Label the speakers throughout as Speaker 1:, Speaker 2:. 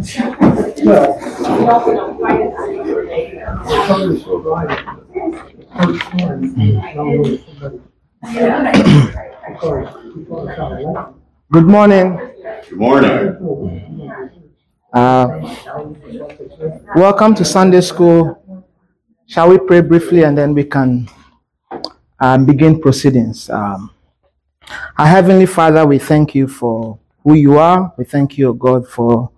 Speaker 1: Good morning.
Speaker 2: Good morning.
Speaker 1: Uh, welcome to Sunday school. Shall we pray briefly and then we can um, begin proceedings? Um, our Heavenly Father, we thank you for who you are. We thank you, O God, for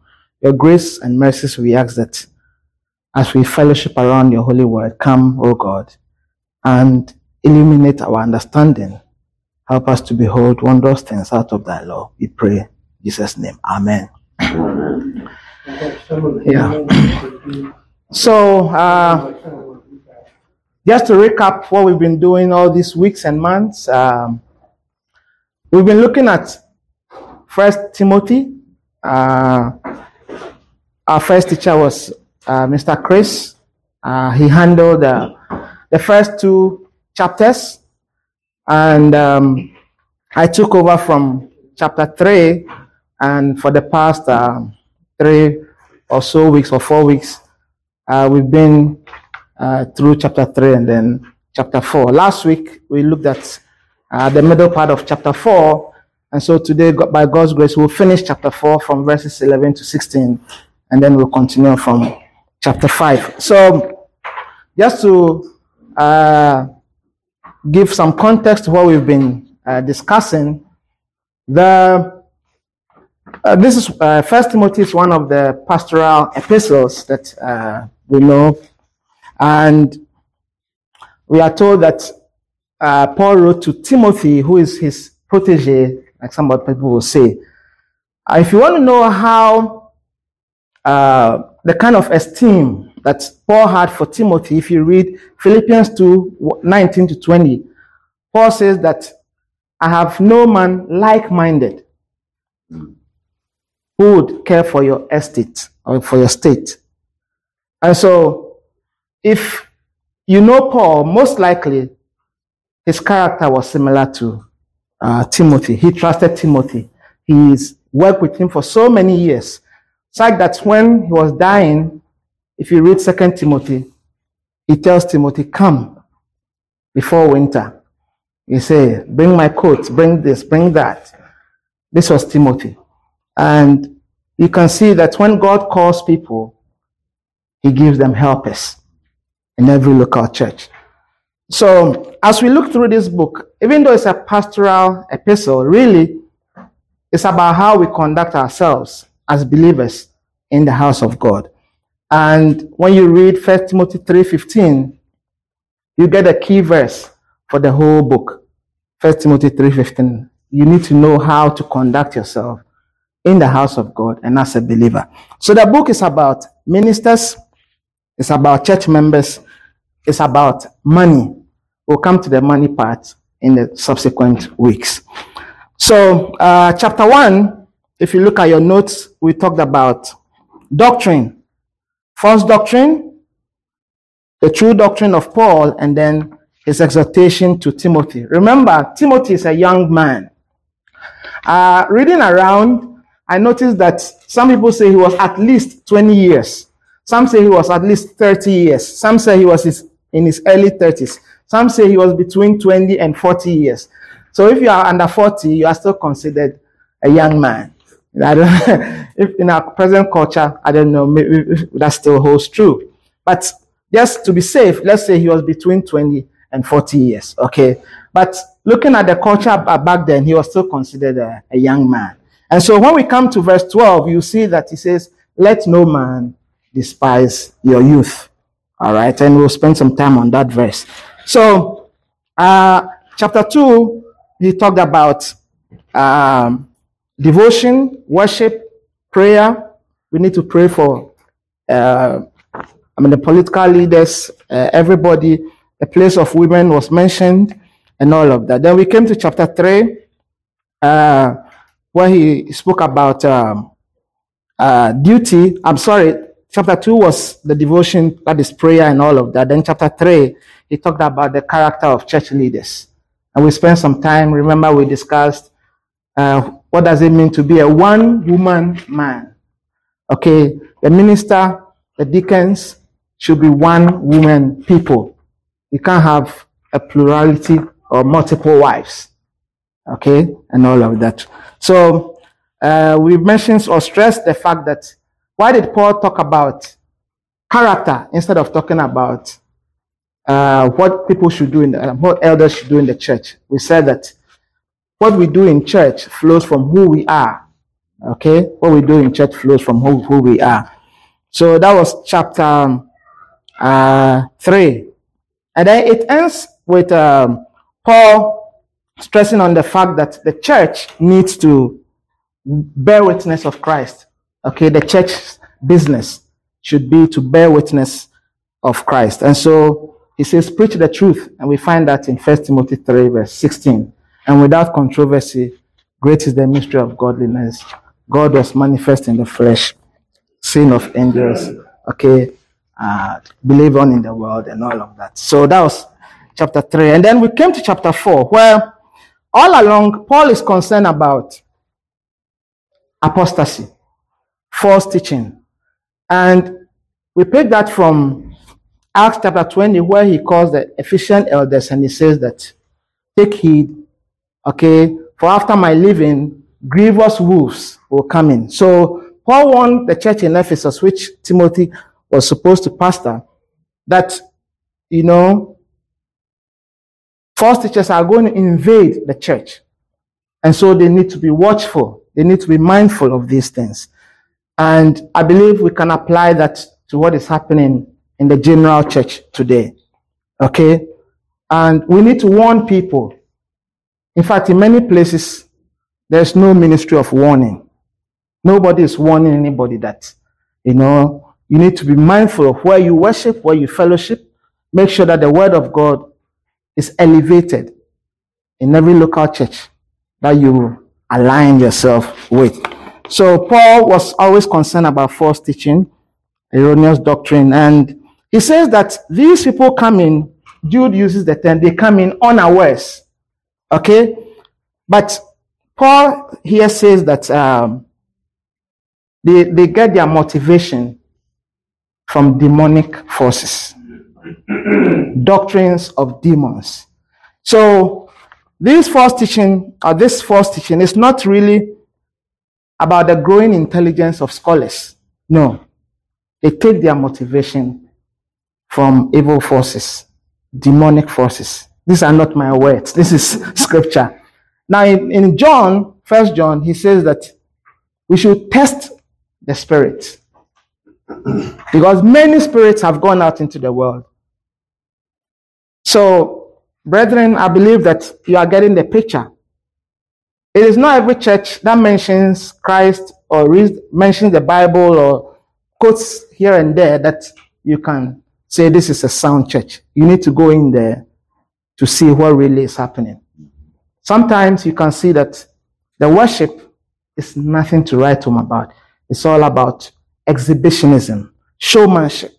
Speaker 1: your grace and mercies. We ask that as we fellowship around your holy word, come, O God, and illuminate our understanding. Help us to behold wondrous things out of thy law. We pray in Jesus' name. Amen. Yeah. So, uh, just to recap what we've been doing all these weeks and months, um, we've been looking at First Timothy. Uh, our first teacher was uh, Mr. Chris. Uh, he handled uh, the first two chapters, and um, I took over from chapter three. And for the past um, three or so weeks or four weeks, uh, we've been uh, through chapter three and then chapter four. Last week we looked at uh, the middle part of chapter four, and so today, by God's grace, we'll finish chapter four from verses eleven to sixteen, and then we'll continue from chapter five. So, just to uh, give some context to what we've been uh, discussing, the uh, this is uh, First Timothy is one of the pastoral epistles that uh, we know, and we are told that uh, Paul wrote to Timothy, who is his protege, like some people will say. If you want to know how uh, the kind of esteem that Paul had for Timothy, if you read Philippians 2 19 to 20, Paul says that I have no man like minded who would care for your estate or for your state. And so, if you know Paul, most likely his character was similar to uh, Timothy. He trusted Timothy. He's worked with him for so many years. Such that when he was dying, if you read Second Timothy, he tells Timothy, Come before winter. He say, Bring my coat, bring this, bring that. This was Timothy. And you can see that when God calls people, He gives them helpers in every local church. So, as we look through this book, even though it's a pastoral epistle, really, it's about how we conduct ourselves as believers in the house of God. And when you read 1 Timothy 3:15, you get a key verse for the whole book. 1 Timothy 3:15. You need to know how to conduct yourself in the house of God and as a believer. So the book is about ministers, it's about church members, it's about money. We'll come to the money part in the subsequent weeks. So, uh, chapter one, if you look at your notes, we talked about doctrine, false doctrine, the true doctrine of Paul, and then his exhortation to Timothy. Remember, Timothy is a young man. Uh, reading around, I noticed that some people say he was at least 20 years. Some say he was at least 30 years. Some say he was his, in his early 30s. Some say he was between 20 and 40 years. So if you are under 40, you are still considered a young man. I don't, if in our present culture, I don't know, maybe that still holds true. But just to be safe, let's say he was between 20 and 40 years, okay? But looking at the culture back then, he was still considered a, a young man. And so when we come to verse 12, you see that he says, Let no man despise your youth. All right, and we'll spend some time on that verse. So, uh, chapter 2, he talked about um, devotion, worship, prayer. We need to pray for, uh, I mean, the political leaders, uh, everybody. The place of women was mentioned, and all of that. Then we came to chapter 3, uh, where he spoke about um, uh, duty. I'm sorry, chapter 2 was the devotion, that is prayer and all of that. Then chapter 3, he talked about the character of church leaders. And we spent some time, remember we discussed uh, what does it mean to be a one woman man. Okay, the minister, the deacons should be one woman people. You can't have a plurality or multiple wives. Okay, and all of that. So uh, we mentioned or stressed the fact that why did Paul talk about character instead of talking about uh, what people should do in the, what elders should do in the church? We said that what we do in church flows from who we are. Okay, what we do in church flows from who, who we are. So that was chapter uh, three, and then it ends with um, Paul stressing on the fact that the church needs to bear witness of Christ. Okay, the church's business should be to bear witness of Christ. And so he says, preach the truth. And we find that in 1 Timothy 3, verse 16. And without controversy, great is the mystery of godliness. God was manifest in the flesh, sin of angels, okay, uh, believe on in the world and all of that. So that was chapter 3. And then we came to chapter 4, where all along Paul is concerned about apostasy, false teaching. And we pick that from Acts chapter 20, where he calls the Ephesian elders and he says that, take heed, okay, for after my leaving, grievous wolves will come in. So Paul warned the church in Ephesus, which Timothy was supposed to pastor, that, you know, false teachers are going to invade the church. And so they need to be watchful. They need to be mindful of these things. And I believe we can apply that to what is happening in the general church today. Okay? And we need to warn people. In fact, in many places, there's no ministry of warning. Nobody is warning anybody that, you know, you need to be mindful of where you worship, where you fellowship. Make sure that the word of God is elevated in every local church that you align yourself with. So Paul was always concerned about false teaching, erroneous doctrine, and he says that these people come in, Jude uses the term, they come in unawares. Okay? But Paul here says that um, they, they get their motivation from demonic forces, doctrines of demons. So this false teaching, or this false teaching, is not really about the growing intelligence of scholars. No. They take their motivation from evil forces, demonic forces. These are not my words. This is scripture. Now in, in John, first John, he says that we should test the spirit. because many spirits have gone out into the world. So Brethren, I believe that you are getting the picture. It is not every church that mentions Christ or reads, mentions the Bible or quotes here and there that you can say this is a sound church. You need to go in there to see what really is happening. Sometimes you can see that the worship is nothing to write home about. It's all about exhibitionism, showmanship.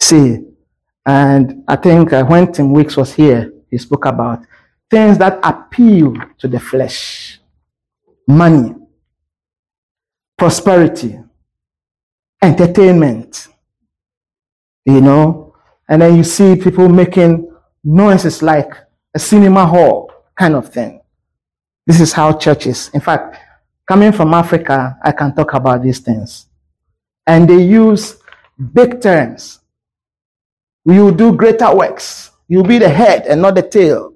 Speaker 1: See, and I think uh, when Tim Weeks was here, he spoke about things that appeal to the flesh money, prosperity, entertainment, you know. And then you see people making noises like a cinema hall kind of thing. This is how churches, in fact, coming from Africa, I can talk about these things. And they use big terms you will do greater works. You'll be the head and not the tail,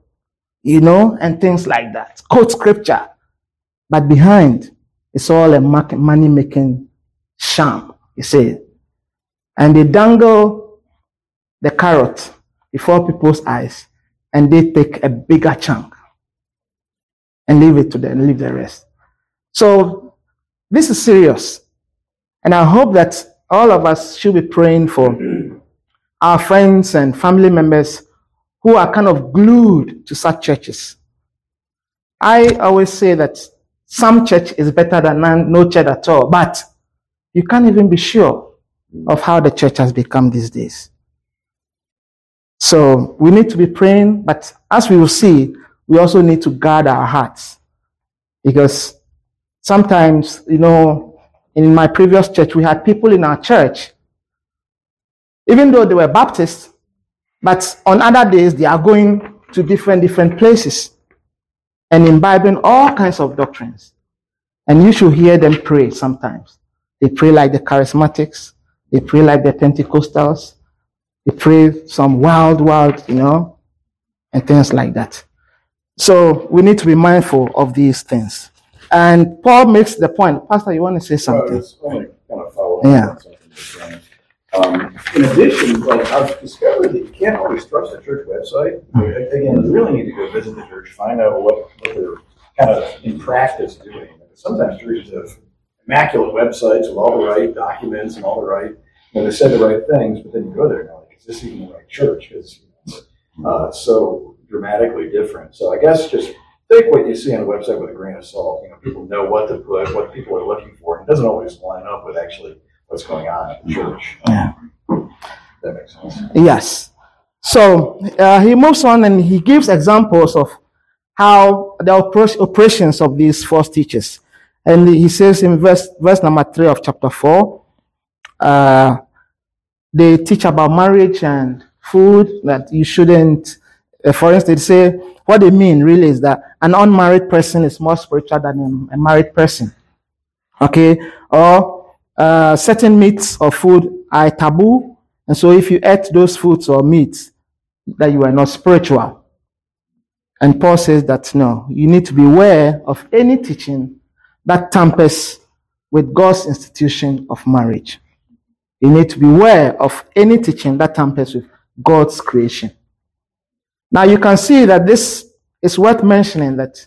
Speaker 1: you know, and things like that. Quote scripture. But behind, it's all a money making sham, you see. And they dangle the carrot before people's eyes and they take a bigger chunk and leave it to them, leave the rest. So this is serious. And I hope that all of us should be praying for our friends and family members who are kind of glued to such churches. I always say that some church is better than no church at all, but you can't even be sure of how the church has become these days. So we need to be praying, but as we will see, we also need to guard our hearts because sometimes, you know, in my previous church, we had people in our church, even though they were Baptists, but on other days they are going to different different places and imbibing all kinds of doctrines. And you should hear them pray sometimes. They pray like the charismatics, they pray like the Pentecostals, they pray some wild, wild, you know, and things like that. So we need to be mindful of these things. And Paul makes the point. Pastor, you want to say something?
Speaker 2: Well, kind of
Speaker 1: Yeah.
Speaker 2: Um, in addition, like I've discovered that you can't always trust the church website. Again, you really need to go visit the church, find out what, what they're kind of in practice doing. Sometimes churches have immaculate websites with all the right documents and all the right, you know, they said the right things, but then you go there and you're is this even the right church? Because uh, it's so dramatically different. So I guess just take what you see on the website with a grain of salt. You know, people know what to put, what people are looking for. It doesn't always line up with actually what's going on at the church.
Speaker 1: Yeah.
Speaker 2: That makes sense.
Speaker 1: Yes. So uh, he moves on and he gives examples of how the operations of these false teachers. And he says in verse, verse number three of chapter four, uh, they teach about marriage and food that you shouldn't, uh, for instance, they say what they mean really is that an unmarried person is more spiritual than a, married person. Okay. Or uh, certain meats or food are taboo. And so if you ate those foods or meats, that you are not spiritual. And Paul says that no, you need to be aware of any teaching that tampers with God's institution of marriage. You need to be aware of any teaching that tampers with God's creation. Now you can see that this is worth mentioning that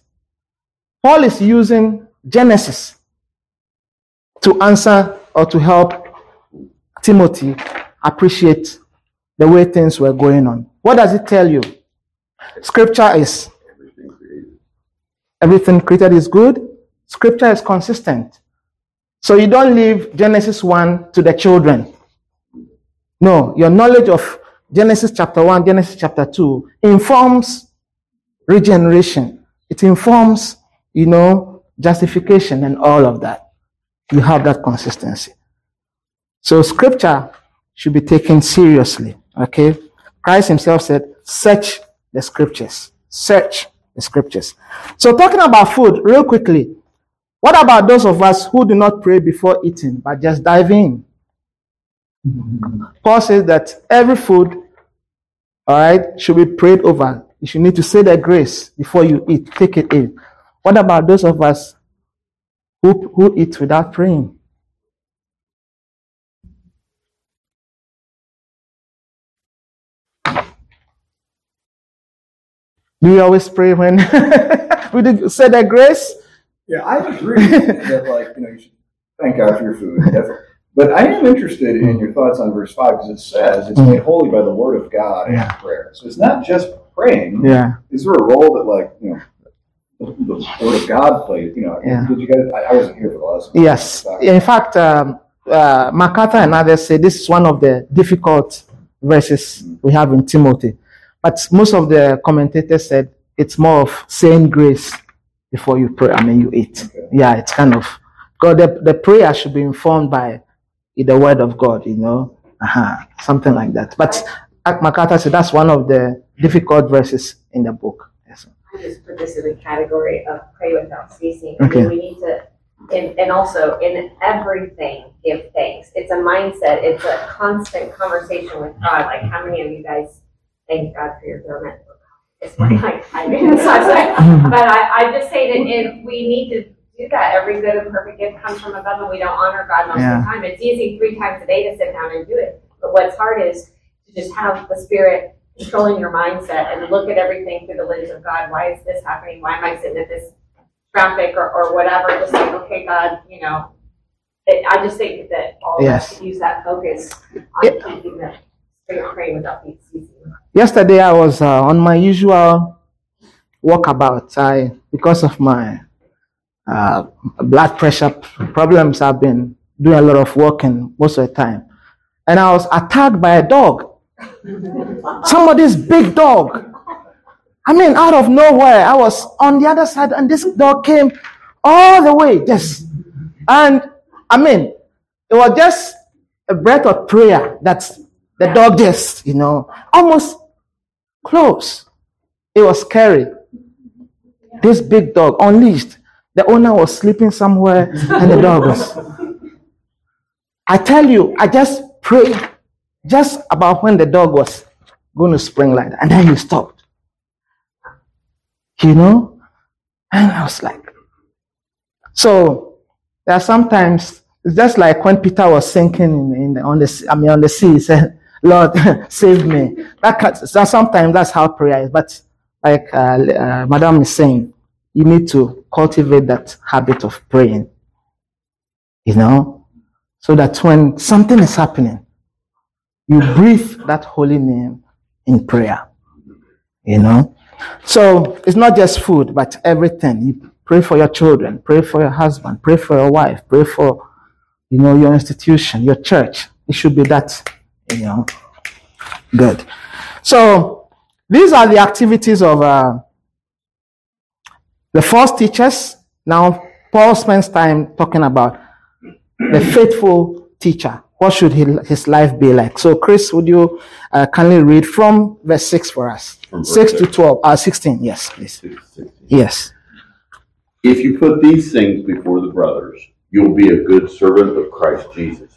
Speaker 1: Paul is using Genesis to answer or to help Timothy appreciate the way things were going on. What does it tell you? Scripture is
Speaker 2: everything created
Speaker 1: is good. Scripture is consistent. So you don't leave Genesis 1 to the children. No, your knowledge of Genesis chapter 1, Genesis chapter 2 informs regeneration. It informs, you know, justification and all of that. You have that consistency. So scripture should be taken seriously. Okay. Christ himself said, search the scriptures. Search the scriptures. So talking about food, real quickly. What about those of us who do not pray before eating, but just dive in? Paul says that every food, all right, should be prayed over. You should need to say the grace before you eat. Take it in. What about those of us who, who eat without praying? Do you always pray when we say the grace?
Speaker 2: Yeah, I agree that like you know you should thank God for your food. definitely. But I am interested in your thoughts on verse five because it says it's made holy by the word of God
Speaker 1: Yeah.
Speaker 2: and prayer. So it's not just praying.
Speaker 1: Yeah.
Speaker 2: Is there a role that like you know the, word of God plays? You know,
Speaker 1: Yeah.
Speaker 2: did you guys? I, I wasn't here for the lesson.
Speaker 1: Yes. In fact, um, uh, MacArthur and others say this is one of the difficult verses we have in Timothy. But most of the commentators said it's more of saying grace before you pray. I mean, you eat.
Speaker 2: Okay.
Speaker 1: Yeah, it's kind of God. The, the prayer should be informed by the word of God. You know, uh-huh, something like that. But MacArthur said that's one of the difficult verses in the book. Yes.
Speaker 3: I just put this in the category of pray without ceasing. I
Speaker 1: Okay.
Speaker 3: mean, we need to, and, and also in everything, give thanks. It's a mindset. It's a constant conversation with God. Like, how many of you guys thank God for your government? It's my like, I mean, so I was like, but I, I just say that if we need to do that, every good and perfect gift comes from above, and we don't honor God most
Speaker 1: Yeah.
Speaker 3: of the time. It's easy three times a day to sit down and do it, but what's hard is to just have the Spirit controlling your mindset and look at everything through the lens of God. Why is this happening? Why am I sitting at this traffic or, or whatever? Just like, okay, God, you know, it, I just think that all of
Speaker 1: Yes.
Speaker 3: us should use that focus on
Speaker 1: Yeah.
Speaker 3: keeping the spirit praying without being ceasing.
Speaker 1: Yesterday I was uh, on my usual walkabout. I because of my uh, blood pressure problems, I've been doing a lot of walking most of the time, and I was attacked by a dog. Somebody's big dog. I mean, out of nowhere, I was on the other side, and this dog came all the way, just and I mean, it was just a breath of prayer that the dog just, you know, almost close. It was scary. This big dog unleashed. The owner was sleeping somewhere and the dog was. I tell you, I just prayed just about when the dog was going to spring like that. And then he stopped. You know? And I was like, so there are sometimes it's just like when Peter was sinking in, in the, on the I mean on the sea, he said, Lord, save me. That, that sometimes that's how prayer is. But like uh, uh, Madam is saying, you need to cultivate that habit of praying. You know, so that when something is happening, you breathe that holy name in prayer. You know, so it's not just food, but everything. You pray for your children, pray for your husband, pray for your wife, pray for you know your institution, your church. It should be that you know. Good. So these are the activities of uh, the false teachers. Now Paul spends time talking about the faithful teacher. What should he, his life be like? So, Chris, would you uh, kindly read from verse 6 for us? 6 to 12, uh, 16, yes, please. Yes.
Speaker 4: If you put these things before the brothers, you will be a good servant of Christ Jesus,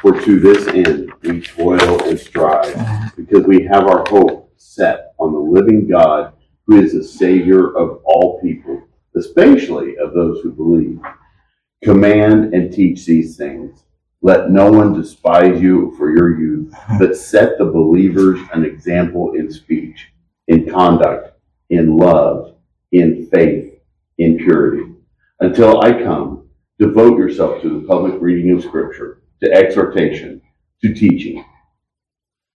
Speaker 4: For to this end we toil and strive, because we have our hope set on the living God, who is the Savior of all people, especially of those who believe. Command and teach these things. Let no one despise you for your youth, but set the believers an example in speech, in conduct, in love, in faith, in purity. Until I come, devote yourself to the public reading of Scripture, to exhortation, to teaching.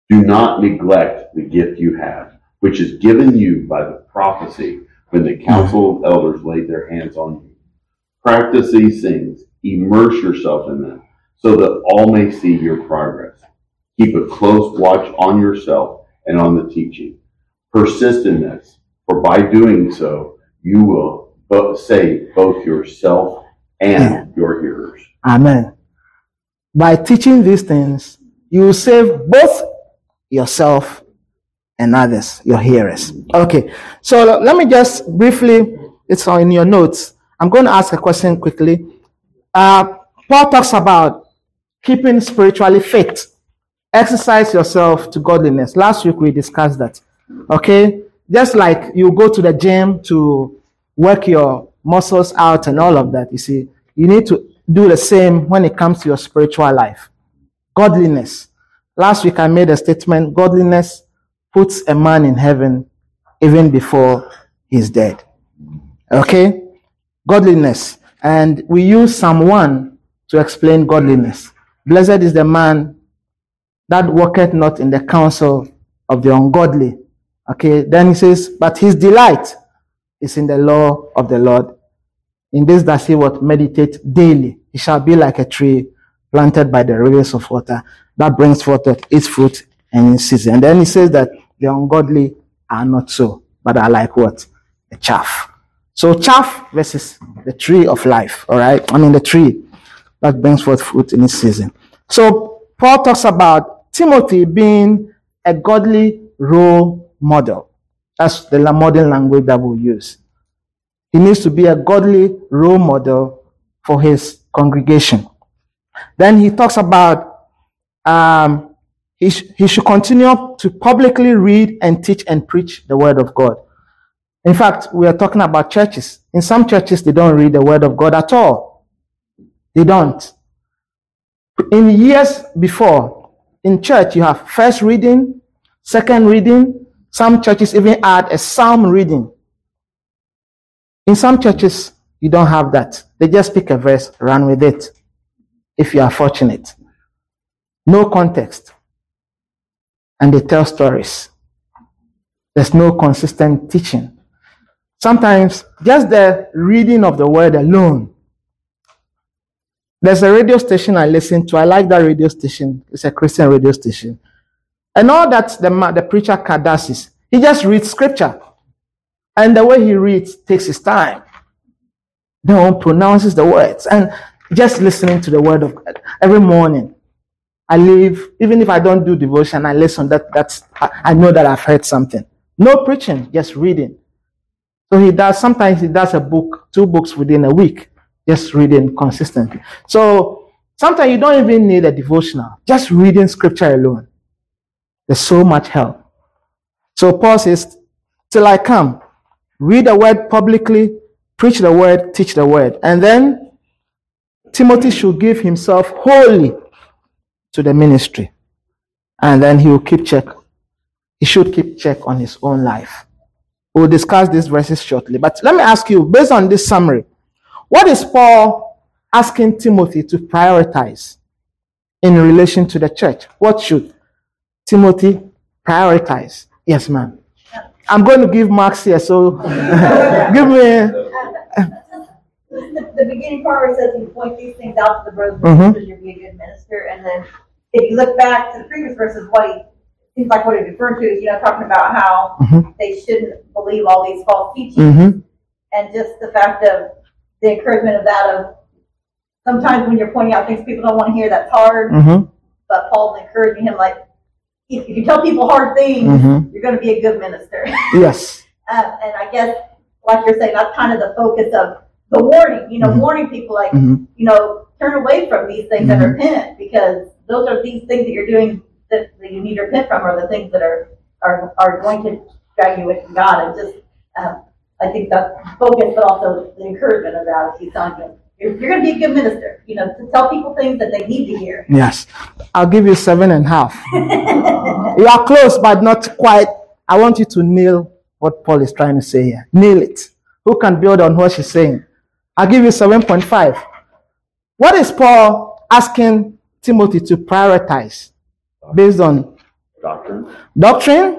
Speaker 4: Do not neglect the gift you have, which is given you by the prophecy when the council of elders laid their hands on you. Practice these things, immerse yourself in them so that all may see your progress. Keep a close watch on yourself and on the teaching. Persist in this, for by doing so, you will both save both yourself and your hearers.
Speaker 1: Amen. By teaching these things, you save both yourself and others, your hearers. Okay, so let me just briefly, it's in your notes. I'm going to ask a question quickly. Uh, Paul talks about keeping spiritually fit. Exercise yourself to godliness. Last week we discussed that. Okay? Just like you go to the gym to work your muscles out and all of that, you see, you need to do the same when it comes to your spiritual life. Godliness. Last week I made a statement godliness puts a man in heaven even before he's dead. Okay? Godliness. And we use 1 to explain godliness. Blessed is the man that walketh not in the counsel of the ungodly. Okay, then he says, but his delight is in the law of the Lord. In this does he what meditate daily. He shall be like a tree planted by the rivers of water that brings forth its fruit and in season. And then he says that the ungodly are not so, but are like what? The chaff. So chaff versus the tree of life. All right. I mean the tree that brings forth fruit in its season. So Paul talks about Timothy being a godly role model. That's the modern language that we use. He needs to be a godly role model for his congregation. Then he talks about um, he, sh- he should continue to publicly read and teach and preach the word of God. In fact, we are talking about churches. In some churches, they don't read the word of God at all. They don't. In years before, in church, you have first reading, second reading. Some churches even add a psalm reading. In some churches, you don't have that. They just pick a verse, run with it. If you are fortunate. No context. and they tell stories. There's no consistent teaching. Sometimes just the reading of the word alone. There's a radio station I listen to. I like that radio station. It's a Christian radio station. And all that the, the preacher does is he just reads scripture. And the way he reads takes his time. No one pronounces the words. And just listening to the word of God every morning. I leave, even if I don't do devotion, I listen. That that's I know that I've heard something. No preaching, just reading. So he does sometimes he does a book, two books within a week, just reading consistently. So sometimes you don't even need a devotional, just reading scripture alone. There's so much help. So Paul says, Till I come, read the word publicly, preach the word, teach the word. And then Timothy should give himself wholly to the ministry. And then he will keep check. He should keep check on his own life. We'll discuss these verses shortly. But let me ask you, based on this summary, what is Paul asking Timothy to prioritize in relation to the church? What should Timothy prioritize? Yes, ma'am. I'm going to give marks here, so give me
Speaker 5: the, the beginning part where it says you point these things out to the brothers and
Speaker 1: Mhm.
Speaker 5: sisters, you'll be a good minister. And then if you look back to the previous verses, what he seems like what he referred to is, you know, talking about how
Speaker 1: Mhm.
Speaker 5: they shouldn't believe all these false teachings.
Speaker 1: hmm
Speaker 5: And just the fact of the encouragement of that of sometimes when you're pointing out things people don't want to hear, that's hard.
Speaker 1: hmm
Speaker 5: But Paul's encouraging him like, if you tell people hard things,
Speaker 1: Mhm.
Speaker 5: you're going to be a good minister.
Speaker 1: Yes.
Speaker 5: Um, and I guess, like you're saying, that's kind of the focus of the warning, you know,
Speaker 1: Mhm.
Speaker 5: warning people like,
Speaker 1: Mhm.
Speaker 5: you know, turn away from these things and repent because those are these things that you're doing that, that you need to repent from are the things that are, are, are going to drag you away from God. And just, um, I think that's focus, but also the encouragement of that. If he's telling you, you're, you're going to be a good minister, you know, to tell people things that they need to hear.
Speaker 1: Yes. I'll give you seven and a half. you are close, but not quite. I want you to nail what Paul is trying to say here. Nail it. Who can build on what she's saying? I'll give you 7.5. What is Paul asking Timothy to prioritize based on
Speaker 4: Doctrine.
Speaker 1: doctrine?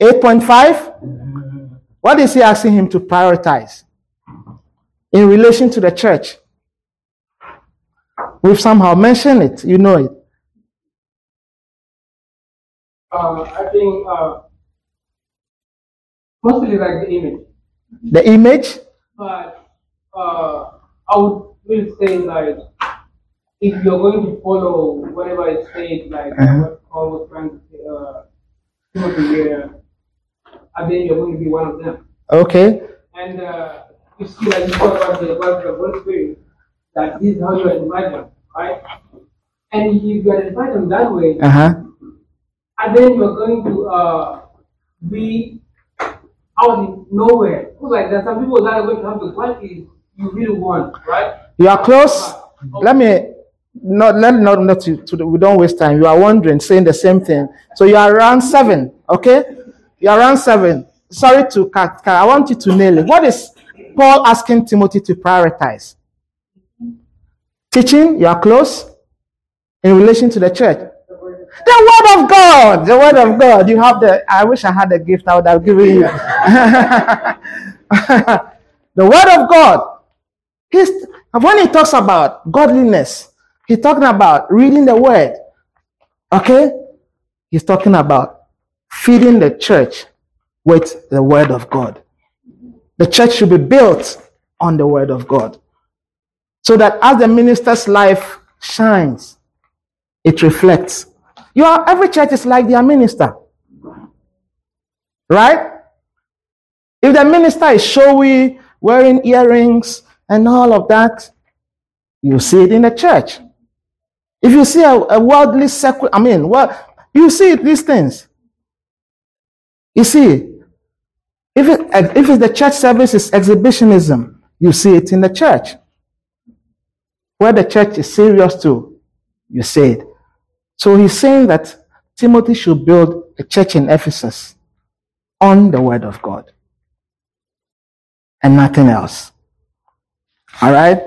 Speaker 1: 8.5. What is he asking him to prioritize in relation to the church? We've somehow mentioned it. You know it.
Speaker 6: uh, I think uh, mostly like the image,
Speaker 1: The image.
Speaker 6: but uh, I would really say like if you're going to follow whatever it said, like
Speaker 1: Uh-huh.
Speaker 6: what Paul was trying to say, uh, Timothy I think you're going to be one of them.
Speaker 1: Okay.
Speaker 6: And uh, you see, like you talk about the about the Holy Spirit, that this is how you them, right? And if you identify them that way,
Speaker 1: Uh huh.
Speaker 6: and then you're going to uh, be out in nowhere. Because like there's some people that are going to have the qualities you really want, right?
Speaker 1: You are close. Let me not let not not to, to the, we don't waste time. You are wondering, saying the same thing. So you are around seven. Okay. You are around seven. Sorry to cut. cut. I want you to nail it. What is Paul asking Timothy to prioritize? Teaching. You are close. In relation to the church. The word of God. The word of God. You have the. I wish I had a gift. I would have given you. the word of God. He's, when he talks about godliness, he's talking about reading the word. Okay? He's talking about feeding the church with the word of God. The church should be built on the word of God. So that as the minister's life shines, it reflects. You are, every church is like their minister. Right? If the minister is showy, wearing earrings, and all of that, you see it in the church. If you see a, a worldly circle, I mean, what you see these things. You see, if it, if it's the church service is exhibitionism, you see it in the church. Where the church is serious too, you said. So he's saying that Timothy should build a church in Ephesus on the word of God and nothing else. All right.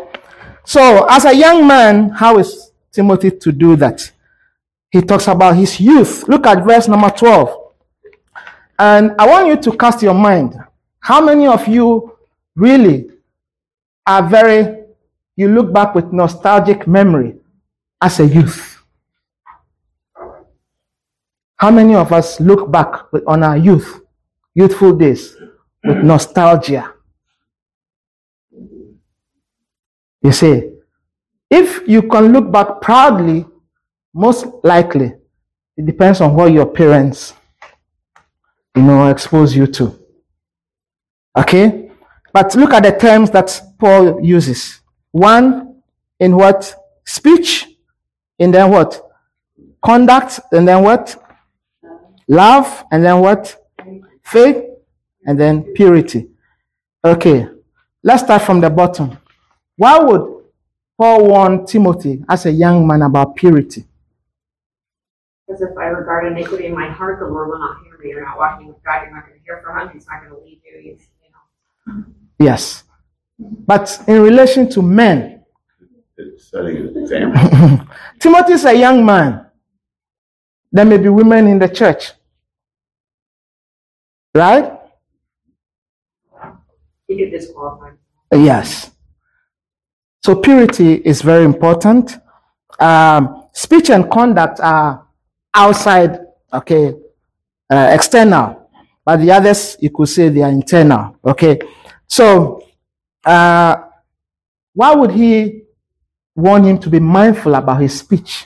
Speaker 1: So, as a young man, how is Timothy to do that? he talks about his youth. Look at verse number 12. And I want you to cast your mind. How many of you really are very, you look back with nostalgic memory as a youth? How many of us look back on our youth, youthful days, with nostalgia? You see, if you can look back proudly, most likely it depends on what your parents, you know, expose you to. Okay? But look at the terms that Paul uses. One in what? Speech, and then what? Conduct, and then what? Love, and then what? Faith, and then purity. Okay, let's start from the bottom. Why would Paul warn Timothy as a young man about purity?
Speaker 3: Because if I regard iniquity in my heart, the Lord will not hear me. You're not walking with God. You're not going to hear from Him. He's not going to lead you. He's, you know.
Speaker 1: Yes. But in relation to men,
Speaker 4: It's setting an example.
Speaker 1: Timothy is a young man. There may be women in the church. Right?
Speaker 3: He could disqualify.
Speaker 1: Yes. So purity is very important. Um, speech and conduct are outside, okay, uh, external, but the others you could say they are internal. Okay. So, uh, why would he want him to be mindful about his speech?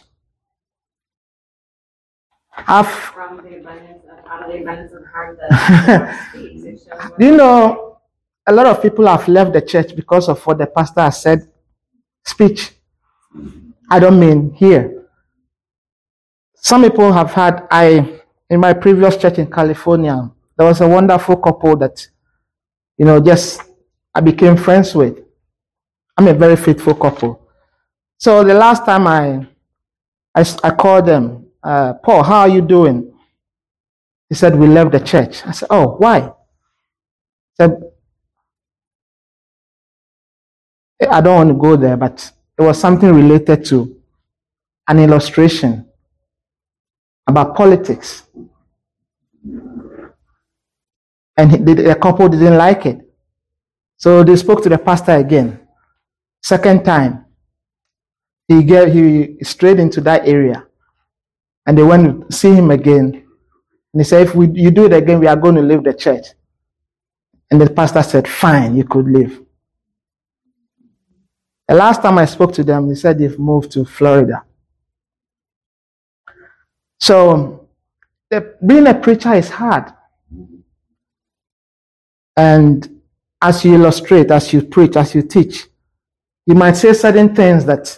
Speaker 1: Have
Speaker 3: From the abundance of, out of the abundance of heart, the mouth speaks. It shows what-
Speaker 1: Do you know a lot of people have left the church because of what the pastor has said? Speech. I don't mean here. Some people have had, I, in my previous church in California, there was a wonderful couple that, you know, just I became friends with. I'm a very faithful couple. So the last time I, I called them, uh, Paul, how are you doing? He said, we left the church. I said, oh, why? He said, I don't want to go there, but it was something related to an illustration about politics. And the, the couple didn't like it. So they spoke to the pastor again. Second time, he gave, he strayed into that area. And they went to see him again. And he said, if we, you do it again, we are going to leave the church. And the pastor said, fine, you could leave. The last time I spoke to them, they said they've moved to Florida. So, the, being a preacher is hard. And as you illustrate, as you preach, as you teach, you might say certain things that,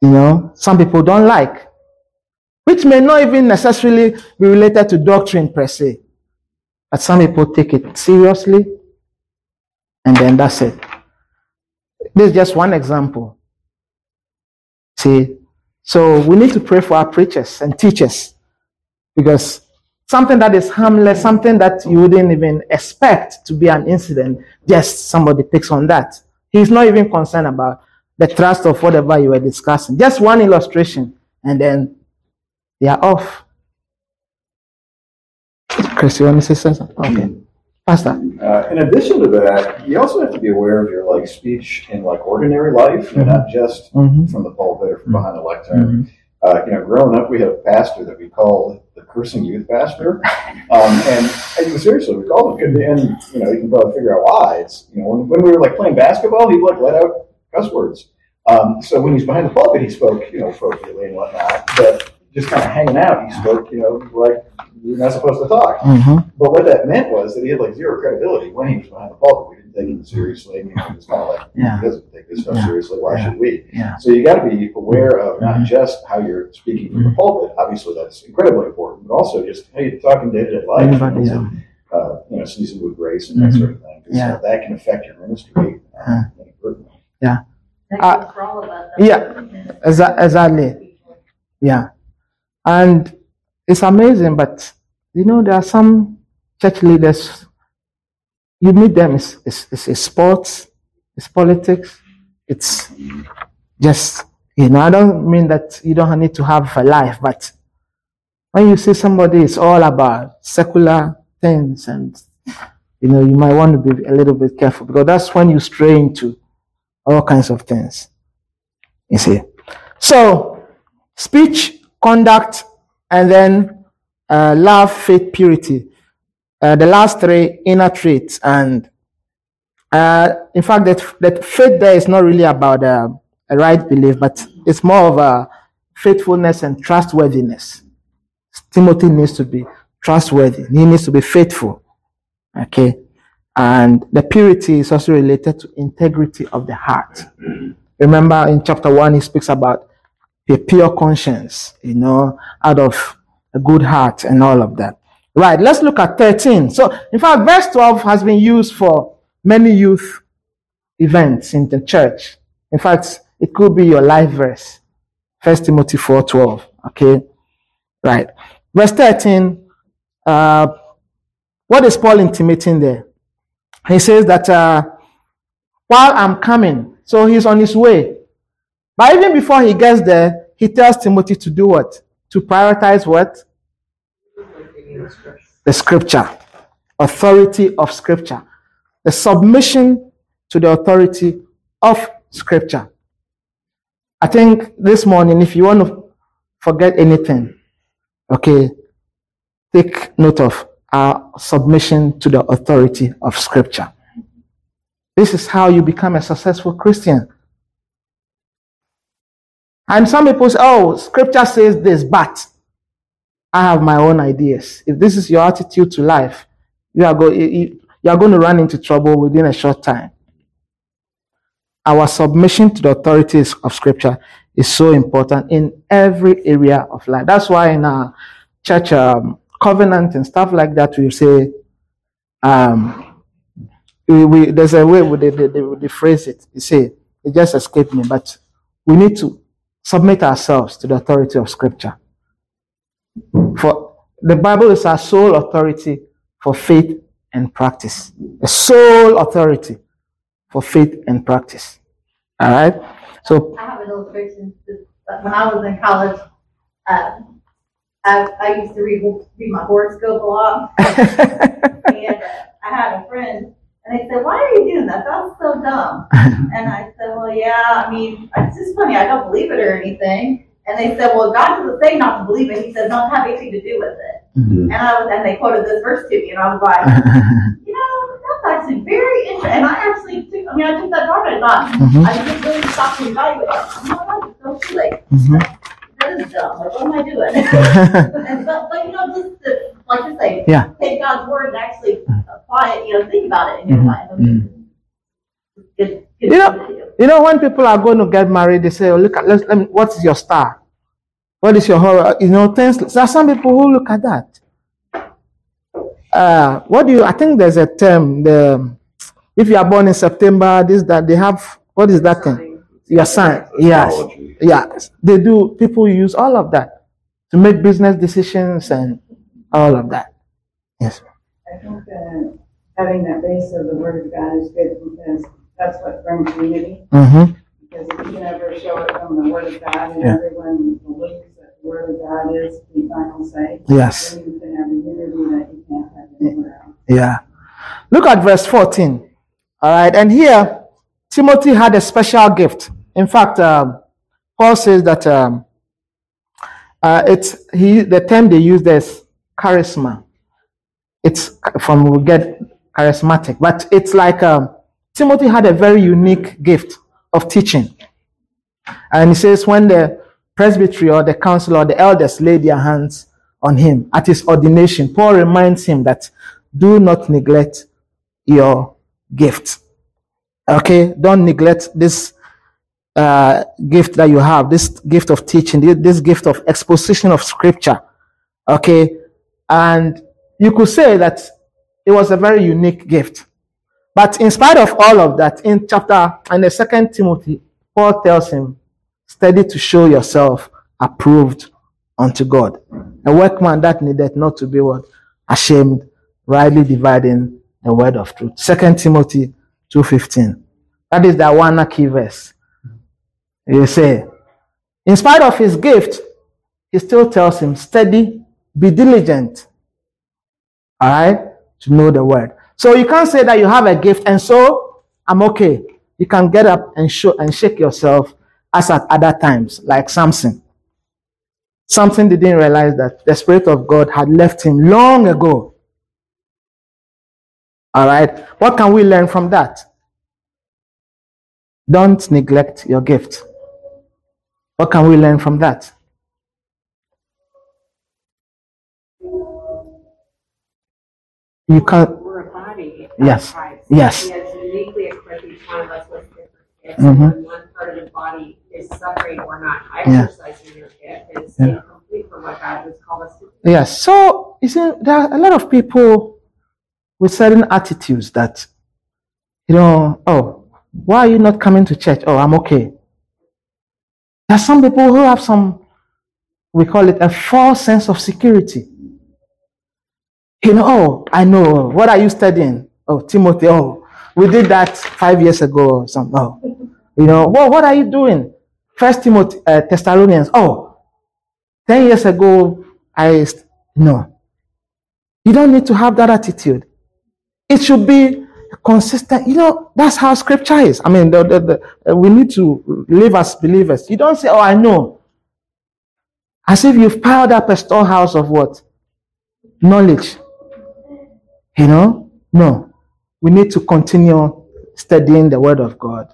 Speaker 1: you know, some people don't like, which may not even necessarily be related to doctrine per se. But some people take it seriously, and then that's it. This is just one example. See, so we need to pray for our preachers and teachers because something that is harmless, something that you wouldn't even expect to be an incident, just somebody picks on that. He's not even concerned about the trust of whatever you were discussing. Just one illustration, and then they are off. Chris, you want to say something? Okay. Pastor.
Speaker 2: Uh, in addition to that, you also have to be aware of your like speech in like ordinary life, and not just
Speaker 1: Mhm.
Speaker 2: from the pulpit or from behind the lectern. Uh, you know, growing up, we had a pastor that we called cursing youth pastor, um, and, and seriously, we called him. And you know, you can probably figure out why. It's you know, when, when we were like playing basketball, he like let out cuss words. Um, so when he's behind the pulpit, he spoke you know appropriately and whatnot. But just kind of hanging out, he spoke you know like you're not supposed to talk.
Speaker 1: Mhm.
Speaker 2: But what that meant was that he had like zero credibility when he was behind the pulpit. We didn't take seriously. You know, it was kind of like,
Speaker 1: Yeah.
Speaker 2: he doesn't take this stuff
Speaker 1: Yeah.
Speaker 2: seriously. Why
Speaker 1: Yeah.
Speaker 2: should we?
Speaker 1: Yeah.
Speaker 2: So you got to be aware of not
Speaker 1: Mhm.
Speaker 2: just how you're speaking from the
Speaker 1: Mhm.
Speaker 2: pulpit. Obviously, that's incredibly important, but also just how you're talking day to day life.
Speaker 1: Anybody,
Speaker 2: You
Speaker 1: yeah.
Speaker 2: know, so, uh, you know, seasoned with grace and that
Speaker 1: Mhm.
Speaker 2: sort of thing.
Speaker 1: Yeah.
Speaker 2: uh, that can affect your ministry.
Speaker 1: Huh.
Speaker 2: Uh, inadvertently.
Speaker 5: That
Speaker 1: Uh,
Speaker 5: for all of us.
Speaker 1: yeah. Exa- exactly. Yeah. And it's amazing, but you know, there are some church leaders, you meet them, it's, it's, it's, it's sports, it's politics, it's just You know, I don't mean that you don't need to have a life, but when you see somebody is all about secular things and you know, you might want to be a little bit careful because that's when you stray into all kinds of things. You see. So, speech, conduct, and then uh, love, faith, purity. Uh, the last three inner traits. And uh, in fact, that, that faith there is not really about uh, a right belief, but it's more of a faithfulness and trustworthiness. Timothy needs to be trustworthy. He needs to be faithful. Okay. And the purity is also related to integrity of the heart. Remember in chapter one, he speaks about a pure conscience, you know, out of a good heart and all of that. Right. Let's look at 13. So, in fact, verse 12 has been used for many youth events in the church. In fact, it could be your life verse. First Timothy 4:12. Okay. Right. Verse 13. Uh, what is Paul intimating there? He says that uh, while I'm coming, so he's on his way. But even before he gets there, he tells Timothy to do what? To prioritize what? The scripture, authority of scripture, the submission to the authority of scripture. I think this morning, if you want to forget anything, okay, take note of our submission to the authority of Scripture. This is how you become a successful Christian. And some people say, oh, Scripture says this, but I have my own ideas. If this is your attitude to life, you are, go, you are going to run into trouble within a short time. Our submission to the authorities of Scripture is so important in every area of life. That's why in our church um, covenant and stuff like that, we say, um, we, we, there's a way they, they, they, they phrase it. You say, it just escaped me, but we need to submit ourselves to the authority of Scripture. For the Bible is our sole authority for faith and practice. A sole authority for faith and practice. All right. So
Speaker 5: I have an illustration. When I was in college, uh, I, I used to read, read my horoscope a lot. and I had a friend, and they said, Why are you doing that? That's so dumb. and I said, Well, yeah, I mean, it's just funny. I don't believe it or anything. And they said, Well, God doesn't say not to believe it. He said, Don't have anything to do with it.
Speaker 1: Mhm.
Speaker 5: And I was, and they quoted this verse to me, and I was like, You know, that's actually very interesting. And I actually took, I mean, I took that part, and I thought,
Speaker 1: Mhm.
Speaker 5: I just really stopped and evaluated. Oh my God, it's so silly.
Speaker 1: Mhm.
Speaker 5: That is dumb. Like, what am I doing? and, but, but, you know, just to, like you say,
Speaker 1: Yeah.
Speaker 5: take God's word and actually apply it, you know, think about it in your life. I mean, it's good, good
Speaker 1: You know-
Speaker 5: thing to do.
Speaker 1: You know, when people are going to get married, they say, oh, look at, let's, let me, what is your star? What is your horror? You know, things. There are some people who look at that. Uh, what do you, I think there's a term, the, if you are born in September, this, that, they have, what is that thing? Your sign. Yes.
Speaker 4: Astrology.
Speaker 1: Yes. They do, people use all of that to make business decisions and all of that. Yes.
Speaker 7: I think that having that base of the word of God is good because that's what brings unity.
Speaker 1: Mm-hmm.
Speaker 7: Because if you can ever show it from the word of God and
Speaker 1: Yeah.
Speaker 7: everyone believes that the word of God is the final say,
Speaker 1: Yes.
Speaker 7: then you can have a unity that you can't have anywhere else.
Speaker 1: Yeah. Look at verse 14. All right. And here, Timothy had a special gift. In fact, um, Paul says that um, uh, it's he the term they use is charisma. It's from we get charismatic, but it's like um, Timothy had a very unique gift of teaching. And he says when the presbytery or the council or the elders laid their hands on him at his ordination, Paul reminds him that do not neglect your gift. Okay, don't neglect this uh, gift that you have, this gift of teaching, this gift of exposition of scripture. Okay, and you could say that it was a very unique gift. But in spite of all of that, in chapter in the second Timothy, Paul tells him, study to show yourself approved unto God. A workman that needed not to be what? Ashamed, rightly dividing the word of truth. Second Timothy 2.15. That is the one key verse. You say, In spite of his gift, he still tells him, study, be diligent. All right? To know the word. So you can't say that you have a gift and so I'm okay. You can get up and show and shake yourself as at other times, like Samson. Samson didn't realize that the Spirit of God had left him long ago. All right. What can we learn from that? Don't neglect your gift. What can we learn from that? You can't.
Speaker 3: We're a body. of
Speaker 1: Yes.
Speaker 3: Christ.
Speaker 1: Yes.
Speaker 3: He has uniquely equipped each one of us with different gifts.
Speaker 1: Mhm.
Speaker 3: When one part of the body is suffering or not exercising your gift is
Speaker 1: Yeah.
Speaker 3: incomplete for what God has called us to do.
Speaker 1: Yes. So you see, there are a lot of people with certain attitudes that, you know, oh, why are you not coming to church? Oh, I'm okay. There are some people who have some, we call it a false sense of security. You know, oh, I know. What are you studying? Oh, Timothy. Oh, we did that five years ago or something. Oh, you know, well, what are you doing? First Timothy, uh, Thessalonians. Oh, 10 years ago, I, st- no. You don't need to have that attitude. It should be consistent. You know, that's how scripture is. I mean, the, the, the, uh, we need to live as believers. You don't say, oh, I know. As if you've piled up a storehouse of what? Knowledge. You know? No. We need to continue studying the word of God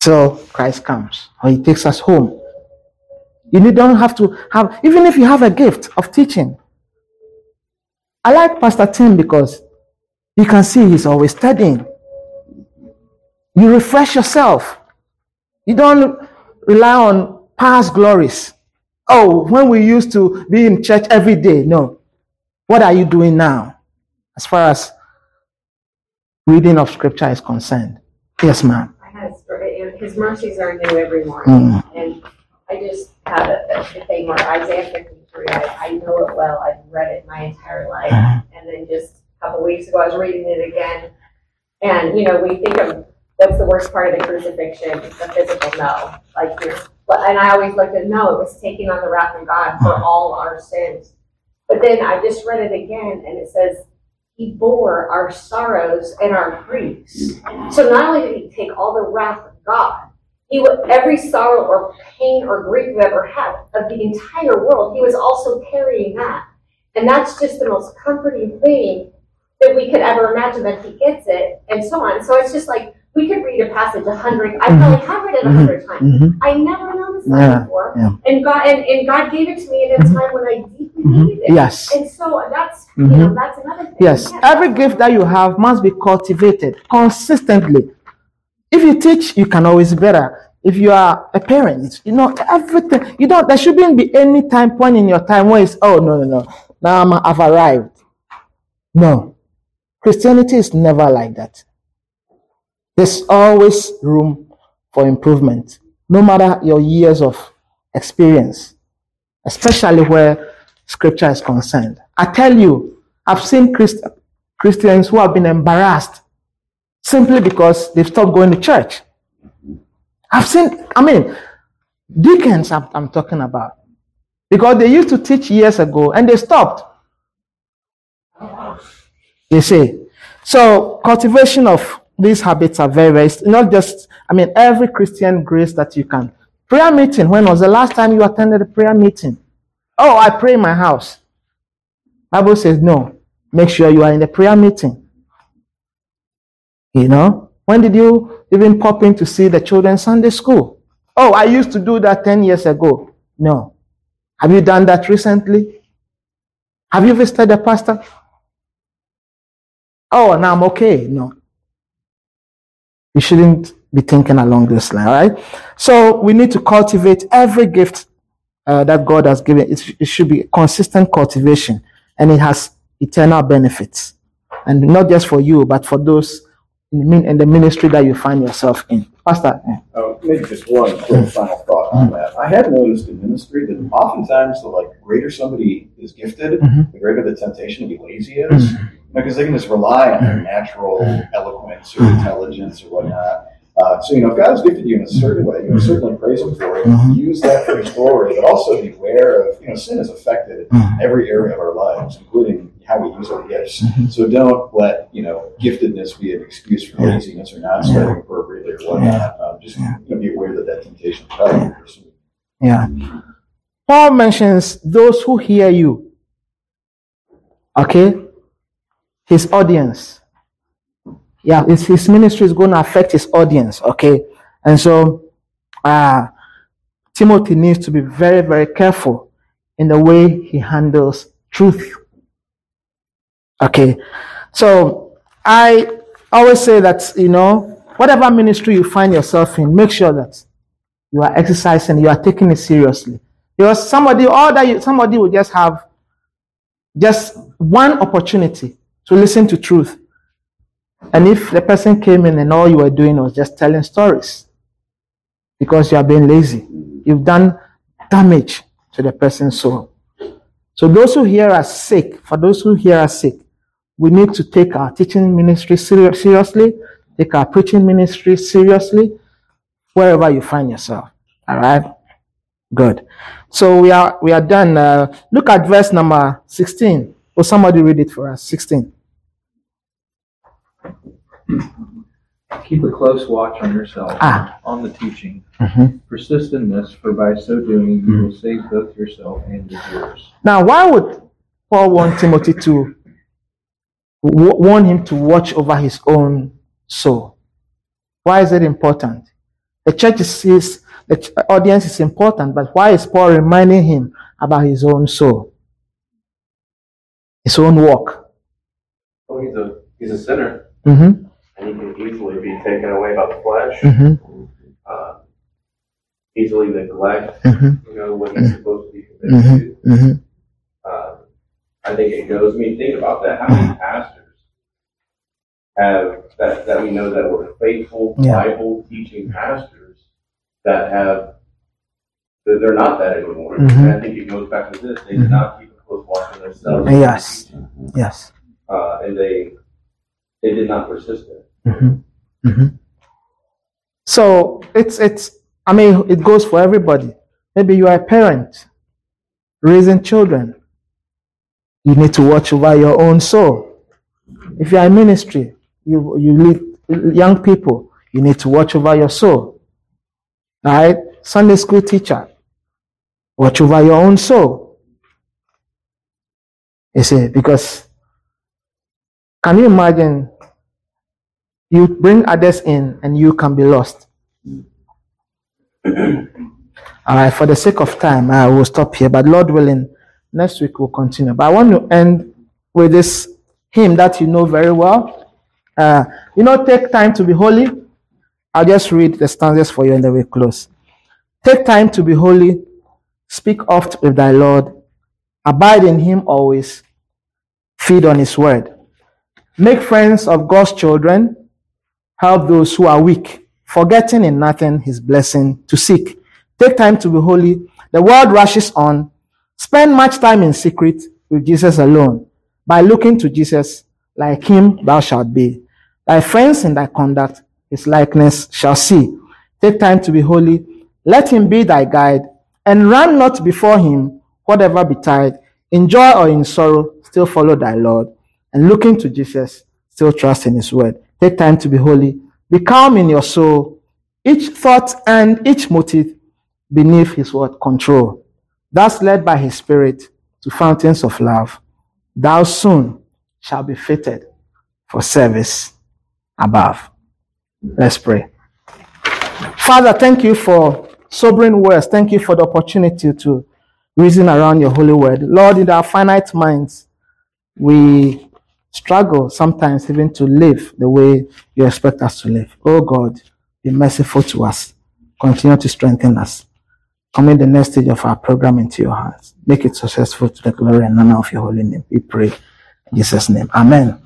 Speaker 1: till Christ comes or he takes us home. You don't have to have, even if you have a gift of teaching. I like Pastor Tim because you can see he's always studying. You refresh yourself. You don't rely on past glories. Oh, when we used to be in church every day. No. What are you doing now? As far as reading of scripture is concerned. Yes, ma'am.
Speaker 3: I had a story, and his mercies are new every morning.
Speaker 1: Mm.
Speaker 3: And I just had a, a thing where Isaiah 53, I, I know it well. I've read it my entire life.
Speaker 1: Mhm.
Speaker 3: And then just a couple weeks ago, I was reading it again. And, you know, we think of what's the worst part of the crucifixion? The physical no. Like, you're, and I always looked at no, it was taking on the wrath of God for all our sins. But then I just read it again, and it says, He bore our sorrows and our griefs. So not only did He take all the wrath of God, he every sorrow or pain or grief we've ever had of the entire world, he was also carrying that. And that's just the most comforting thing that we could ever imagine that he gets it and so on. So it's just like we could read a passage a hundred I mm-hmm. probably have read it a 100 mm-hmm. times.
Speaker 1: Mhm.
Speaker 3: I never noticed that
Speaker 1: Yeah,
Speaker 3: before.
Speaker 1: yeah.
Speaker 3: And God and, and God gave it to me at a mm-hmm. time when I deeply needed it.
Speaker 1: Yes.
Speaker 3: And so that's you know, that's another thing.
Speaker 1: Yes, every gift that you have must be cultivated consistently. If you teach, you can always be better. If you are a parent, you know everything. You don't. There shouldn't be any time point in your time where it's oh no no no. Now I'm, I've arrived. No, Christianity is never like that. There's always room for improvement, no matter your years of experience, especially where Scripture is concerned. I tell you, I've seen Christ- Christians who have been embarrassed simply because they've stopped going to church. I've seen, I mean, deacons I'm, I'm talking about. Because they used to teach years ago and they stopped. You see. So cultivation of these habits are very, very, not just, I mean, every Christian grace that you can. Prayer meeting. When was the last time you attended a prayer meeting? Oh, I pray in my house. Bible says no. Make sure you are in the prayer meeting. You know, when did you even pop in to see the children's Sunday school? Oh, I used to do that 10 years ago. No. Have you done that recently? Have you visited the pastor? Oh, now I'm okay. No. You shouldn't be thinking along this line, right? So we need to cultivate every gift uh, that God has given. It, it should be consistent cultivation and it has eternal benefits. And not just for you, but for those in the min- in the ministry that you find yourself in. Pastor,
Speaker 2: Uh, maybe just one quick final thought on mm-hmm. that. I have noticed in ministry that oftentimes the like greater somebody is gifted,
Speaker 1: Mhm.
Speaker 2: the greater the temptation to be lazy is, mm-hmm. because they can just rely on their mm-hmm. natural eloquence or intelligence or whatnot. Uh, so, you know, if God's gifted you in a certain way, you know, certainly praise Him for it.
Speaker 1: Mhm.
Speaker 2: Use that for His glory, but also beware of, you know, sin has affected
Speaker 1: Mhm.
Speaker 2: every area of our lives, including how we use our gifts.
Speaker 1: Mhm.
Speaker 2: So don't let, you know, giftedness be an excuse for
Speaker 1: Yeah.
Speaker 2: laziness or not studying appropriately or whatnot. Um, just
Speaker 1: Yeah.
Speaker 2: you know, be aware that that temptation probably pursue.
Speaker 1: Yeah. Paul mentions those who hear you. Okay? His audience. Yeah, his, his ministry is going to affect his audience. Okay? And so, uh, Timothy needs to be very, very careful in the way he handles truth. Okay? So, I always say that, you know, whatever ministry you find yourself in, make sure that you are exercising, you are taking it seriously. Because somebody, all that you, somebody will just have just one opportunity to listen to truth. And if the person came in and all you were doing was just telling stories because you are being lazy, you've done damage to the person's soul. So those who hear us sick, for those who hear us sick, we need to take our teaching ministry seri- seriously, take our preaching ministry seriously, wherever you find yourself. All right. Good. So we are we are done. Uh, look at verse number sixteen. Will somebody read it for us? Sixteen.
Speaker 8: Keep a close watch on yourself,
Speaker 1: Ah.
Speaker 8: on the teaching.
Speaker 1: Mhm.
Speaker 8: Persist in this, for by so doing you will save both yourself and your hearers.
Speaker 1: Now, why would Paul want Timothy to wa- warn him to watch over his own soul? Why is it important? The church is, the audience is important, but why is Paul reminding him about his own soul, his own walk?
Speaker 9: Well, he's a he's a sinner,
Speaker 1: Mm-hmm.
Speaker 9: And he can easily be taken away by the flesh,
Speaker 1: Mm-hmm.
Speaker 9: uh, easily neglect,
Speaker 1: Mm-hmm.
Speaker 9: you know, what he's supposed to be committed
Speaker 1: Mm-hmm. Mm-hmm.
Speaker 9: to. Uh, I think it goes. I mean, think about that. How many pastors have that that we know that were faithful
Speaker 1: Yeah.
Speaker 9: Bible teaching pastors that have that they're not that anymore. And I think it goes back to this: they did not keep a close watch on themselves.
Speaker 1: Yes. Yes.
Speaker 9: uh, and they they did not persist in it.
Speaker 1: Mm-hmm. Mm-hmm. So it's it's I mean it goes for everybody. Maybe you are a parent raising children. You need to watch over your own soul. If you are in ministry, you you lead young people, you need to watch over your soul. All right? Sunday school teacher, watch over your own soul. You see, because can you imagine you bring others in and you can be lost. All right, for the sake of time, I will stop here. But Lord willing, next week we'll continue. But I want to end with this hymn that you know very well. Uh, you know, take time to be holy. I'll just read the stanzas for you and then we close. Take time to be holy. Speak oft with thy Lord. Abide in him always. Feed on his word. Make friends of God's children. Help those who are weak, forgetting in nothing his blessing to seek. Take time to be holy. The world rushes on. Spend much time in secret with Jesus alone. By looking to Jesus, like him thou shalt be. Thy friends in thy conduct, his likeness shall see. Take time to be holy. Let him be thy guide, and run not before him, whatever betide. In joy or in sorrow, still follow thy Lord. And looking to Jesus, still trust in his word. Take time to be holy. Be calm in your soul. Each thought and each motive beneath his word control. Thus led by his spirit to fountains of love, thou soon shall be fitted for service above. Let's pray. Father, thank you for sobering words. Thank you for the opportunity to reason around your holy word. Lord, in our finite minds, we struggle sometimes even to live the way you expect us to live. Oh God, be merciful to us. Continue to strengthen us. Commit the next stage of our program into your hands. Make it successful to the glory and honor of your holy name. We pray in Jesus' name. Amen.